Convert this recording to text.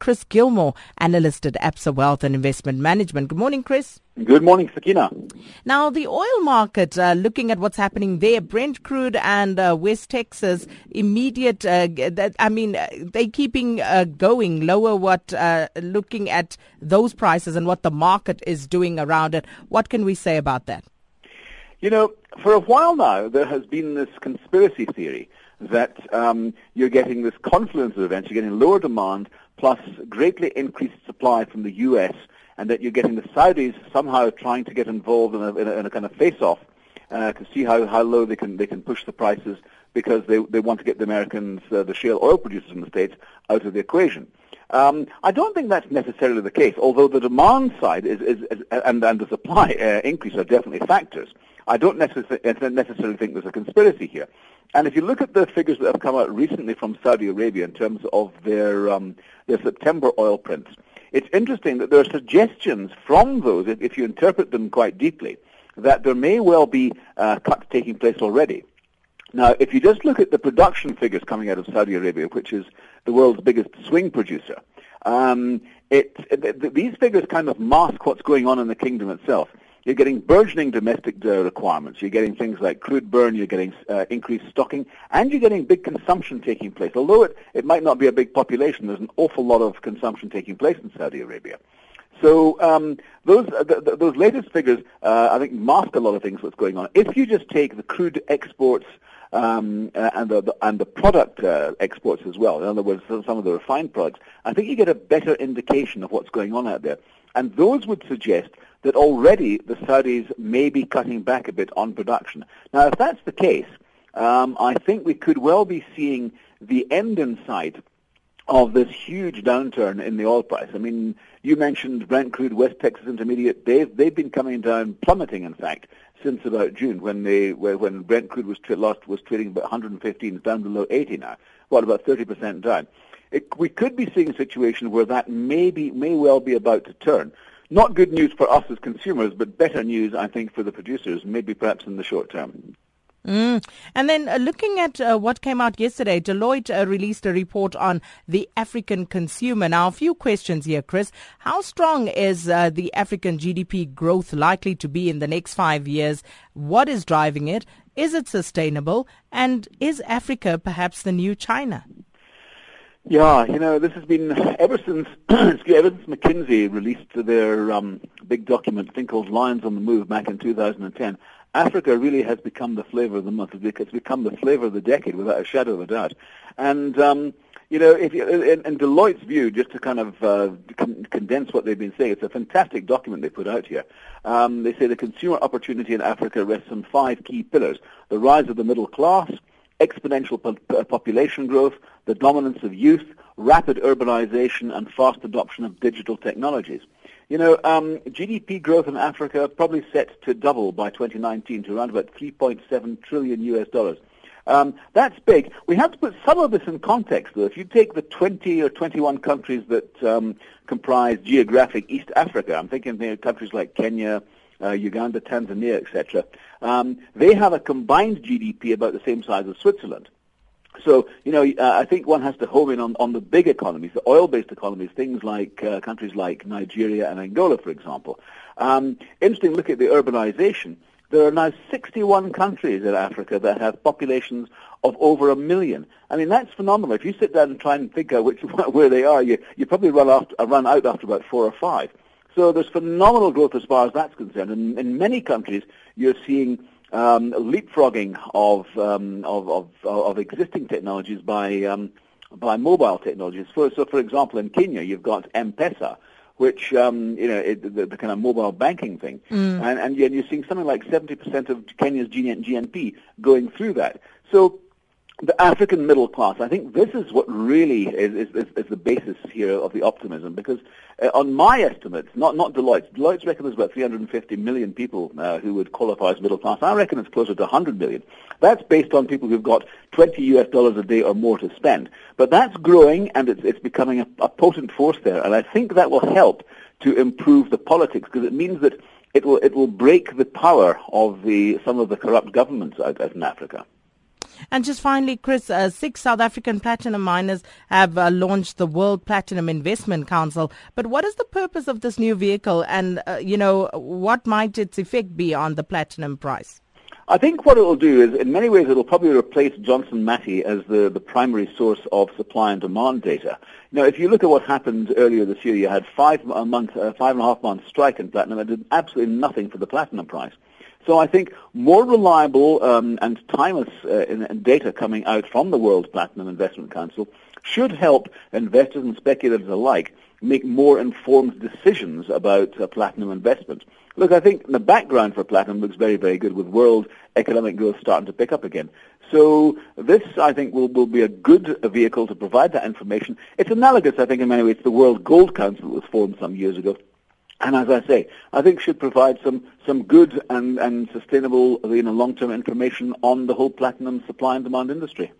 Chris Gilmour, analyst at Absa Wealth and Investment Management. Good morning, Chris. Good morning, Sakina. Now, the oil market, uh, looking at what's happening there, Brent crude and uh, West Texas, Intermediate, uh, that, I mean, uh, they keeping uh, going lower what, uh, looking at those prices and what the market is doing around it. What can we say about that? You know, for a while now, there has been this conspiracy theory that um, you're getting this confluence of events, you're getting lower demand plus greatly increased supply from the U.S., and that you're getting the Saudis somehow trying to get involved in a, in a, in a kind of face-off uh, to see how, how low they can they can push the prices because they they want to get the Americans, uh, the shale oil producers in the states, out of the equation. Um, I don't think that's necessarily the case, although the demand side is, is, is and, and the supply uh, increase are definitely factors. I don't necessarily, necessarily think there's a conspiracy here. And if you look at the figures that have come out recently from Saudi Arabia in terms of their um, their September oil prints, it's interesting that there are suggestions from those, if, if you interpret them quite deeply, that there may well be uh, cuts taking place already. Now, if you just look at the production figures coming out of Saudi Arabia, which is the world's biggest swing producer, um, it, these figures kind of mask what's going on in the kingdom itself. You're getting burgeoning domestic uh, requirements. You're getting things like crude burn. You're getting uh, increased stocking, and you're getting big consumption taking place. Although it, it might not be a big population, there's an awful lot of consumption taking place in Saudi Arabia. So um, those uh, those latest figures, uh, I think, mask a lot of things. What's going on? If you just take the crude exports um, uh, and the, the, and the product uh, exports as well, in other words, some of the refined products, I think you get a better indication of what's going on out there. And those would suggest that already the Saudis may be cutting back a bit on production. Now, if that's the case, um, I think we could well be seeing the end in sight of this huge downturn in the oil price. I mean, you mentioned Brent crude, West Texas Intermediate. They've they've been coming down, plummeting, in fact, since about June when they when Brent crude was tra- lost was trading about 115, it's down below 80 now. What about 30 percent down? It, we could be seeing a situation where that may be may well be about to turn. Not good news for us as consumers, but better news, I think, for the producers, maybe perhaps in the short term. Mm. And then uh, looking at uh, what came out yesterday, Deloitte uh, released a report on the African consumer. Now, a few questions here, Chris. How strong is uh, the African GDP growth likely to be in the next five years? What is driving it? Is it sustainable? And is Africa perhaps the new China? Yeah, you know, this has been ever since ever since McKinsey released their um, big document, thing called Lions on the Move, back in 2010. Africa really has become the flavor of the month. It's become the flavor of the decade, without a shadow of a doubt. And um, you know, if you, in, in Deloitte's view, just to kind of uh, con- condense what they've been saying, it's a fantastic document they put out here. Um, they say the consumer opportunity in Africa rests on five key pillars: the rise of the middle class exponential po- population growth, the dominance of youth, rapid urbanization, and fast adoption of digital technologies. You know, um, GDP growth in Africa probably set to double by 2019 to around about 3.7 trillion US dollars. Um, that's big. We have to put some of this in context, though. If you take the 20 or 21 countries that um, comprise geographic East Africa, I'm thinking of countries like Kenya, uh, Uganda, Tanzania, etc., um, they have a combined GDP about the same size as Switzerland. So, you know, uh, I think one has to home in on, on the big economies, the oil-based economies, things like uh, countries like Nigeria and Angola, for example. Um, interesting look at the urbanization. There are now 61 countries in Africa that have populations of over a million. I mean, that's phenomenal. If you sit down and try and think out which, where they are, you, you probably run, after, run out after about four or five. So there's phenomenal growth as far as that's concerned. And in many countries, you're seeing um, leapfrogging of, um, of, of, of, existing technologies by, um, by mobile technologies. So, so, for example, in Kenya, you've got M-Pesa, which, um, you know, it, the, the, kind of mobile banking thing. Mm. And, and you're seeing something like 70% of Kenya's GNP going through that. So the African middle class. I think this is what really is, is, is the basis here of the optimism because uh, on my estimates, not, not Deloitte's, Deloitte's reckon there's about 350 million people uh, who would qualify as middle class. I reckon it's closer to 100 million. That's based on people who've got 20 US dollars a day or more to spend. But that's growing and it's, it's becoming a, a potent force there. And I think that will help to improve the politics because it means that it will, it will break the power of the, some of the corrupt governments out, out in Africa. And just finally, Chris, uh, six South African platinum miners have uh, launched the World Platinum Investment Council. But what is the purpose of this new vehicle, and uh, you know what might its effect be on the platinum price? I think what it will do is, in many ways, it will probably replace Johnson Matthey as the, the primary source of supply and demand data. Now, if you look at what happened earlier this year, you had five a month, uh, five and a half month strike in platinum and did absolutely nothing for the platinum price. So I think more reliable um, and timeless uh, data coming out from the World Platinum Investment Council should help investors and speculators alike make more informed decisions about uh, platinum investment. Look, I think the background for platinum looks very, very good with world economic growth starting to pick up again. So this, I think, will, will be a good vehicle to provide that information. It's analogous, I think, in many ways to the World Gold Council that was formed some years ago. And as I say, I think should provide some, some good and, and sustainable, you know, long-term information on the whole platinum supply and demand industry.